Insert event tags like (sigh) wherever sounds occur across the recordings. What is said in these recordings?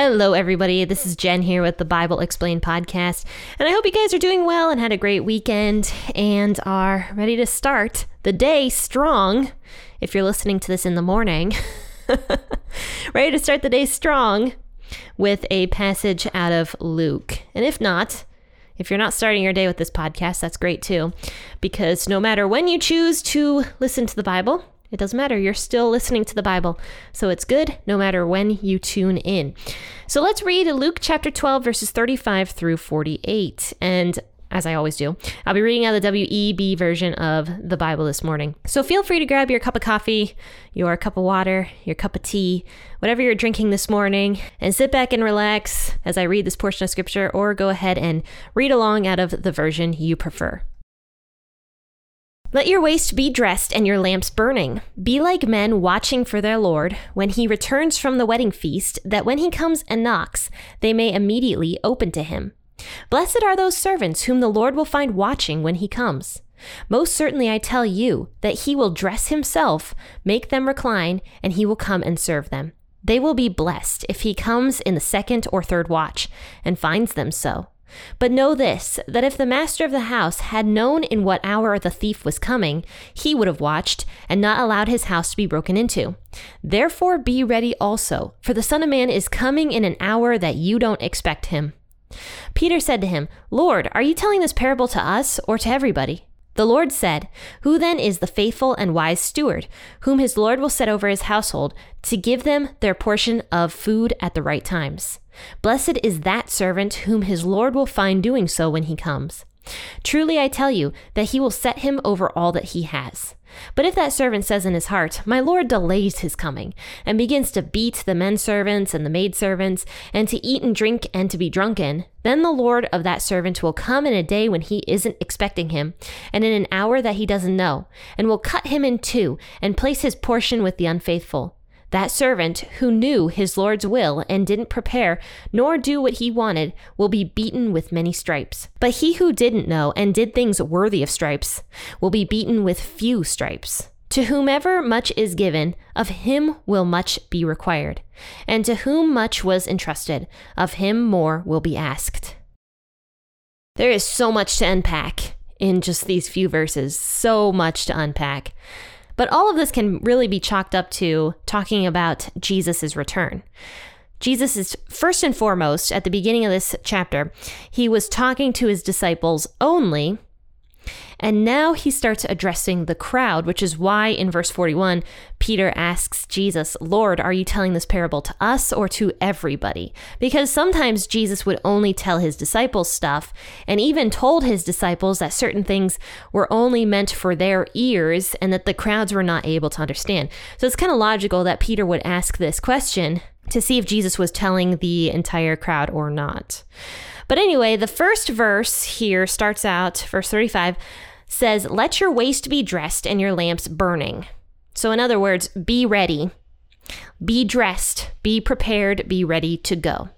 Hello, everybody. This is Jen here with the Bible Explained podcast. And I hope you guys are doing well and had a great weekend and are ready to start the day strong. If you're listening to this in the morning, (laughs) ready to start the day strong with a passage out of Luke. And if not, if you're not starting your day with this podcast, that's great too, because no matter when you choose to listen to the Bible, it doesn't matter. You're still listening to the Bible. So it's good no matter when you tune in. So let's read Luke chapter 12, verses 35 through 48. And as I always do, I'll be reading out the WEB version of the Bible this morning. So feel free to grab your cup of coffee, your cup of water, your cup of tea, whatever you're drinking this morning, and sit back and relax as I read this portion of scripture, or go ahead and read along out of the version you prefer. Let your waist be dressed and your lamps burning. Be like men watching for their Lord when he returns from the wedding feast, that when he comes and knocks, they may immediately open to him. Blessed are those servants whom the Lord will find watching when he comes. Most certainly I tell you that he will dress himself, make them recline, and he will come and serve them. They will be blessed if he comes in the second or third watch and finds them so. But know this that if the master of the house had known in what hour the thief was coming, he would have watched and not allowed his house to be broken into. Therefore be ready also, for the Son of Man is coming in an hour that you don't expect him. Peter said to him, Lord, are you telling this parable to us or to everybody? The Lord said, Who then is the faithful and wise steward, whom his Lord will set over his household, to give them their portion of food at the right times? Blessed is that servant whom his Lord will find doing so when he comes. Truly I tell you that he will set him over all that he has. But if that servant says in his heart, My Lord delays his coming, and begins to beat the men servants and the maid servants, and to eat and drink and to be drunken, then the Lord of that servant will come in a day when he isn't expecting him, and in an hour that he doesn't know, and will cut him in two, and place his portion with the unfaithful. That servant who knew his Lord's will and didn't prepare nor do what he wanted will be beaten with many stripes. But he who didn't know and did things worthy of stripes will be beaten with few stripes. To whomever much is given, of him will much be required. And to whom much was entrusted, of him more will be asked. There is so much to unpack in just these few verses, so much to unpack. But all of this can really be chalked up to talking about Jesus' return. Jesus is first and foremost, at the beginning of this chapter, he was talking to his disciples only and now he starts addressing the crowd, which is why in verse 41, Peter asks Jesus, Lord, are you telling this parable to us or to everybody? Because sometimes Jesus would only tell his disciples stuff and even told his disciples that certain things were only meant for their ears and that the crowds were not able to understand. So it's kind of logical that Peter would ask this question to see if Jesus was telling the entire crowd or not. But anyway, the first verse here starts out, verse 35 says, Let your waist be dressed and your lamps burning. So, in other words, be ready, be dressed, be prepared, be ready to go.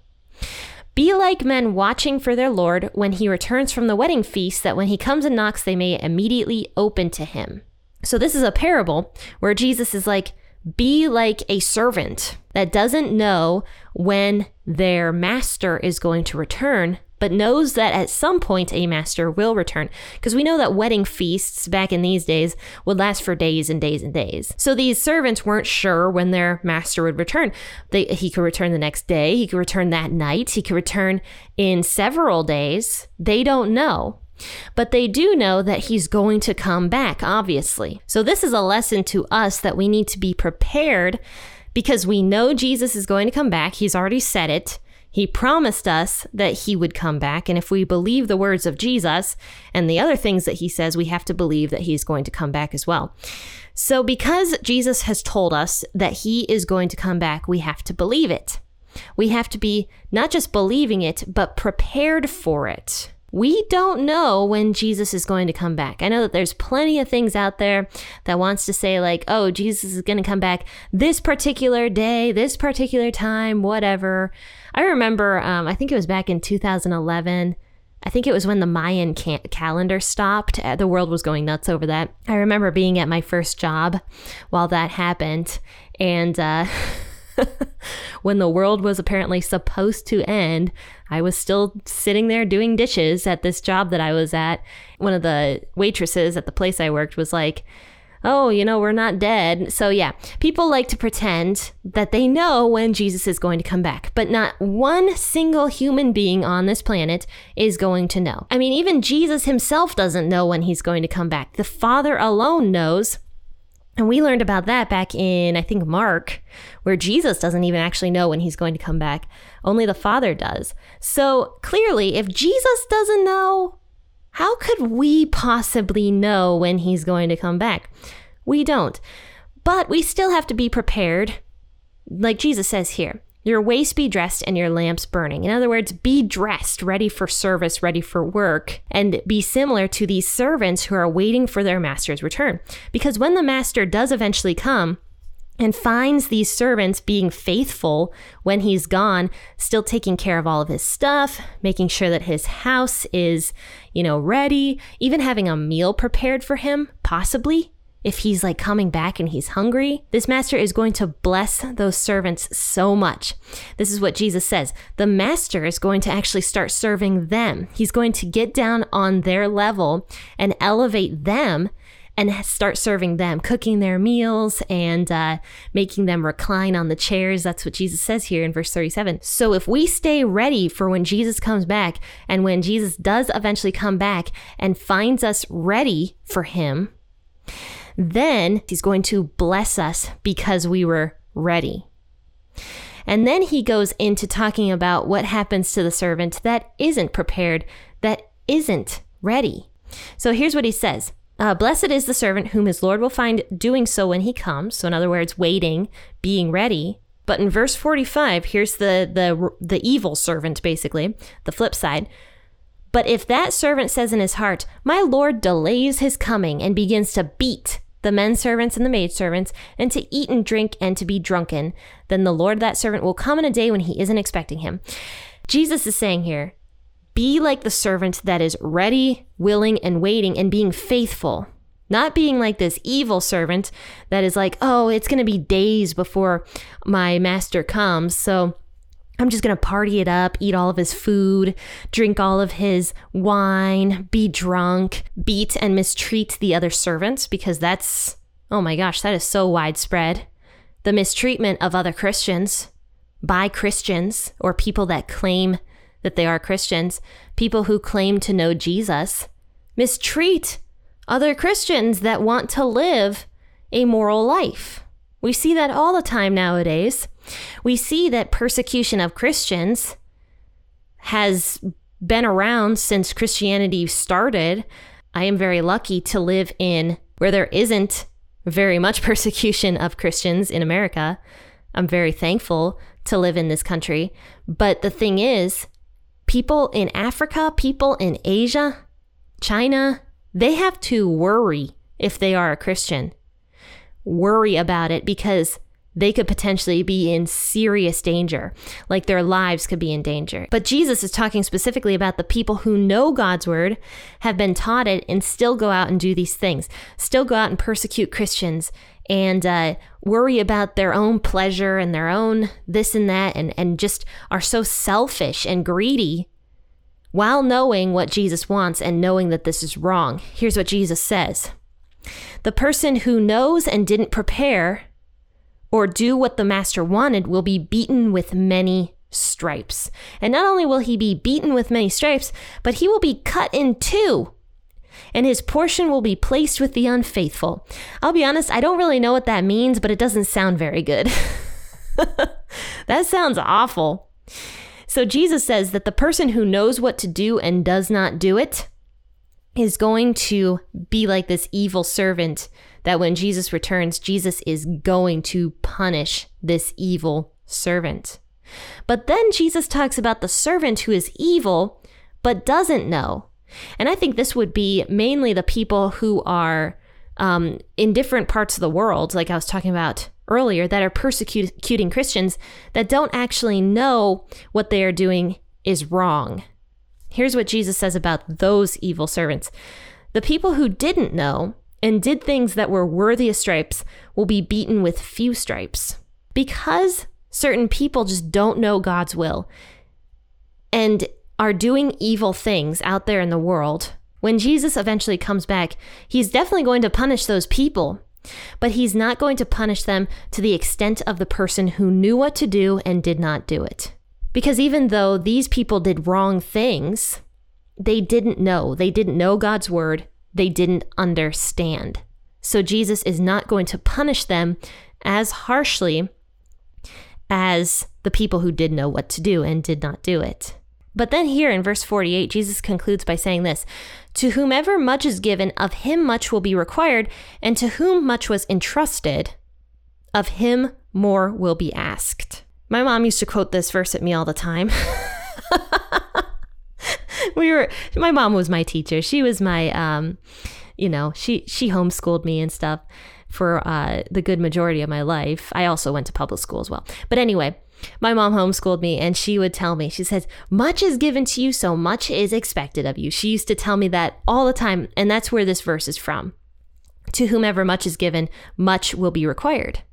Be like men watching for their Lord when he returns from the wedding feast, that when he comes and knocks, they may immediately open to him. So, this is a parable where Jesus is like, be like a servant that doesn't know when their master is going to return, but knows that at some point a master will return. Because we know that wedding feasts back in these days would last for days and days and days. So these servants weren't sure when their master would return. They, he could return the next day, he could return that night, he could return in several days. They don't know. But they do know that he's going to come back, obviously. So, this is a lesson to us that we need to be prepared because we know Jesus is going to come back. He's already said it. He promised us that he would come back. And if we believe the words of Jesus and the other things that he says, we have to believe that he's going to come back as well. So, because Jesus has told us that he is going to come back, we have to believe it. We have to be not just believing it, but prepared for it. We don't know when Jesus is going to come back. I know that there's plenty of things out there that wants to say like, "Oh, Jesus is going to come back this particular day, this particular time, whatever." I remember um, I think it was back in 2011 I think it was when the Mayan ca- calendar stopped. Uh, the world was going nuts over that. I remember being at my first job while that happened. And uh, (laughs) (laughs) when the world was apparently supposed to end, I was still sitting there doing dishes at this job that I was at. One of the waitresses at the place I worked was like, oh, you know, we're not dead. So, yeah, people like to pretend that they know when Jesus is going to come back, but not one single human being on this planet is going to know. I mean, even Jesus himself doesn't know when he's going to come back. The Father alone knows. And we learned about that back in, I think, Mark, where Jesus doesn't even actually know when he's going to come back. Only the Father does. So clearly, if Jesus doesn't know, how could we possibly know when he's going to come back? We don't. But we still have to be prepared, like Jesus says here. Your waist be dressed and your lamps burning. In other words, be dressed, ready for service, ready for work, and be similar to these servants who are waiting for their master's return. Because when the master does eventually come, and finds these servants being faithful when he's gone, still taking care of all of his stuff, making sure that his house is, you know, ready, even having a meal prepared for him, possibly. If he's like coming back and he's hungry, this master is going to bless those servants so much. This is what Jesus says. The master is going to actually start serving them. He's going to get down on their level and elevate them and start serving them, cooking their meals and uh, making them recline on the chairs. That's what Jesus says here in verse 37. So if we stay ready for when Jesus comes back, and when Jesus does eventually come back and finds us ready for him, then he's going to bless us because we were ready. And then he goes into talking about what happens to the servant that isn't prepared, that isn't ready. So here's what he says uh, Blessed is the servant whom his Lord will find doing so when he comes. So, in other words, waiting, being ready. But in verse 45, here's the, the, the evil servant, basically, the flip side. But if that servant says in his heart, My Lord delays his coming and begins to beat the men servants and the maid servants, and to eat and drink and to be drunken, then the Lord that servant will come in a day when he isn't expecting him. Jesus is saying here, be like the servant that is ready, willing, and waiting and being faithful. Not being like this evil servant that is like, oh, it's going to be days before my master comes. So I'm just going to party it up, eat all of his food, drink all of his wine, be drunk, beat and mistreat the other servants because that's, oh my gosh, that is so widespread. The mistreatment of other Christians by Christians or people that claim that they are Christians, people who claim to know Jesus, mistreat other Christians that want to live a moral life. We see that all the time nowadays. We see that persecution of Christians has been around since Christianity started. I am very lucky to live in where there isn't very much (laughs) persecution of Christians in America. I'm very thankful to live in this country. But the thing is, people in Africa, people in Asia, China, they have to worry if they are a Christian. Worry about it because they could potentially be in serious danger, like their lives could be in danger. But Jesus is talking specifically about the people who know God's word, have been taught it, and still go out and do these things, still go out and persecute Christians and uh, worry about their own pleasure and their own this and that, and, and just are so selfish and greedy while knowing what Jesus wants and knowing that this is wrong. Here's what Jesus says The person who knows and didn't prepare or do what the master wanted will be beaten with many stripes. And not only will he be beaten with many stripes, but he will be cut in two and his portion will be placed with the unfaithful. I'll be honest, I don't really know what that means, but it doesn't sound very good. (laughs) that sounds awful. So Jesus says that the person who knows what to do and does not do it is going to be like this evil servant that when Jesus returns, Jesus is going to punish this evil servant. But then Jesus talks about the servant who is evil but doesn't know. And I think this would be mainly the people who are um, in different parts of the world, like I was talking about earlier, that are persecuting Christians that don't actually know what they are doing is wrong. Here's what Jesus says about those evil servants The people who didn't know and did things that were worthy of stripes will be beaten with few stripes. Because certain people just don't know God's will and are doing evil things out there in the world, when Jesus eventually comes back, he's definitely going to punish those people, but he's not going to punish them to the extent of the person who knew what to do and did not do it. Because even though these people did wrong things, they didn't know. They didn't know God's word. They didn't understand. So Jesus is not going to punish them as harshly as the people who did know what to do and did not do it. But then here in verse 48, Jesus concludes by saying this To whomever much is given, of him much will be required, and to whom much was entrusted, of him more will be asked. My mom used to quote this verse at me all the time. (laughs) we were my mom was my teacher. She was my um you know, she she homeschooled me and stuff for uh the good majority of my life. I also went to public school as well. But anyway, my mom homeschooled me and she would tell me, she says, much is given to you, so much is expected of you. She used to tell me that all the time, and that's where this verse is from. To whomever much is given, much will be required.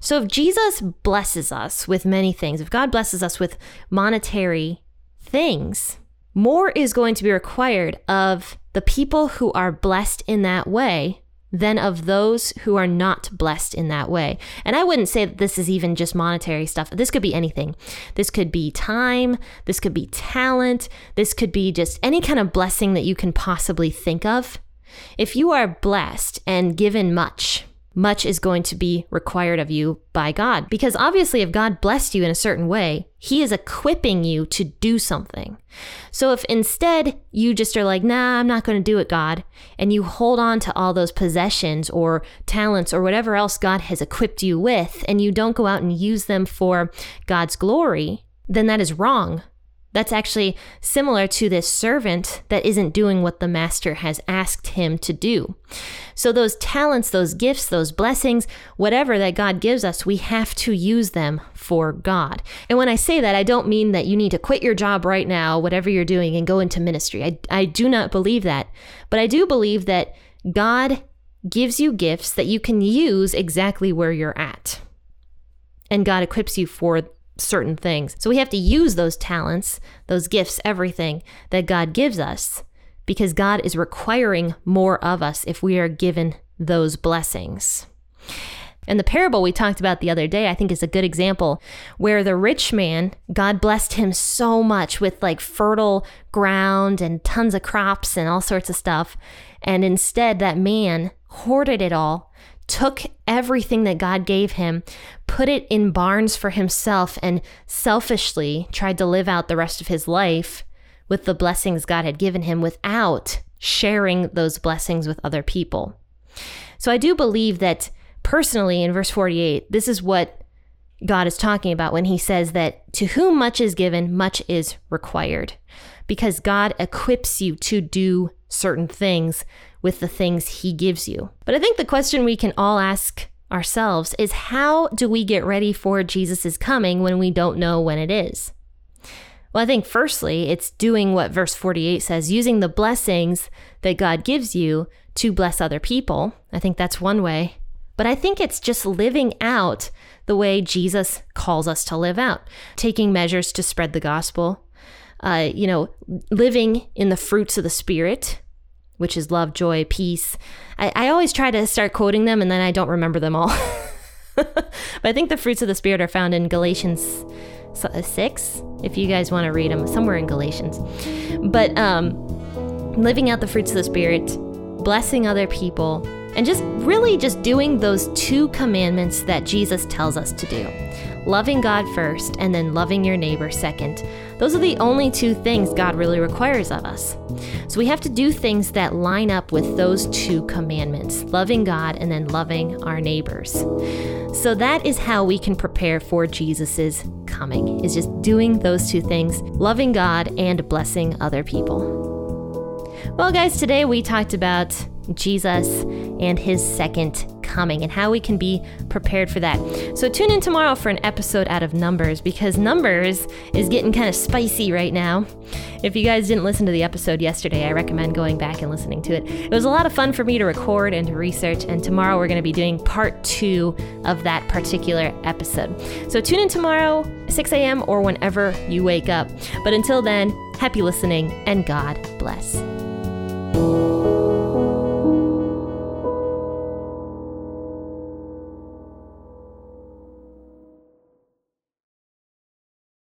So if Jesus blesses us with many things, if God blesses us with monetary things, more is going to be required of the people who are blessed in that way than of those who are not blessed in that way. And I wouldn't say that this is even just monetary stuff. This could be anything. This could be time, this could be talent, this could be just any kind of blessing that you can possibly think of. If you are blessed and given much, much is going to be required of you by God. Because obviously, if God blessed you in a certain way, He is equipping you to do something. So if instead you just are like, nah, I'm not going to do it, God, and you hold on to all those possessions or talents or whatever else God has equipped you with, and you don't go out and use them for God's glory, then that is wrong. That's actually similar to this servant that isn't doing what the master has asked him to do. So, those talents, those gifts, those blessings, whatever that God gives us, we have to use them for God. And when I say that, I don't mean that you need to quit your job right now, whatever you're doing, and go into ministry. I, I do not believe that. But I do believe that God gives you gifts that you can use exactly where you're at. And God equips you for certain things. So we have to use those talents, those gifts, everything that God gives us because God is requiring more of us if we are given those blessings. And the parable we talked about the other day, I think, is a good example where the rich man, God blessed him so much with like fertile ground and tons of crops and all sorts of stuff. And instead, that man hoarded it all took everything that God gave him, put it in barns for himself, and selfishly tried to live out the rest of his life with the blessings God had given him without sharing those blessings with other people. So I do believe that personally in verse 48, this is what God is talking about when he says that to whom much is given, much is required. Because God equips you to do certain things with the things he gives you. But I think the question we can all ask ourselves is how do we get ready for Jesus' coming when we don't know when it is? Well, I think firstly, it's doing what verse 48 says, using the blessings that God gives you to bless other people. I think that's one way. But I think it's just living out the way Jesus calls us to live out, taking measures to spread the gospel, uh, you know, living in the fruits of the Spirit, which is love, joy, peace. I, I always try to start quoting them and then I don't remember them all. (laughs) but I think the fruits of the Spirit are found in Galatians uh, 6, if you guys want to read them, somewhere in Galatians. But um, living out the fruits of the Spirit, blessing other people, and just really just doing those two commandments that Jesus tells us to do loving God first and then loving your neighbor second. Those are the only two things God really requires of us. So we have to do things that line up with those two commandments loving God and then loving our neighbors. So that is how we can prepare for Jesus' coming, is just doing those two things loving God and blessing other people. Well, guys, today we talked about Jesus and his second coming and how we can be prepared for that. So tune in tomorrow for an episode out of Numbers because Numbers is getting kind of spicy right now. If you guys didn't listen to the episode yesterday, I recommend going back and listening to it. It was a lot of fun for me to record and to research, and tomorrow we're going to be doing part two of that particular episode. So tune in tomorrow, 6 a.m., or whenever you wake up. But until then, happy listening and God bless.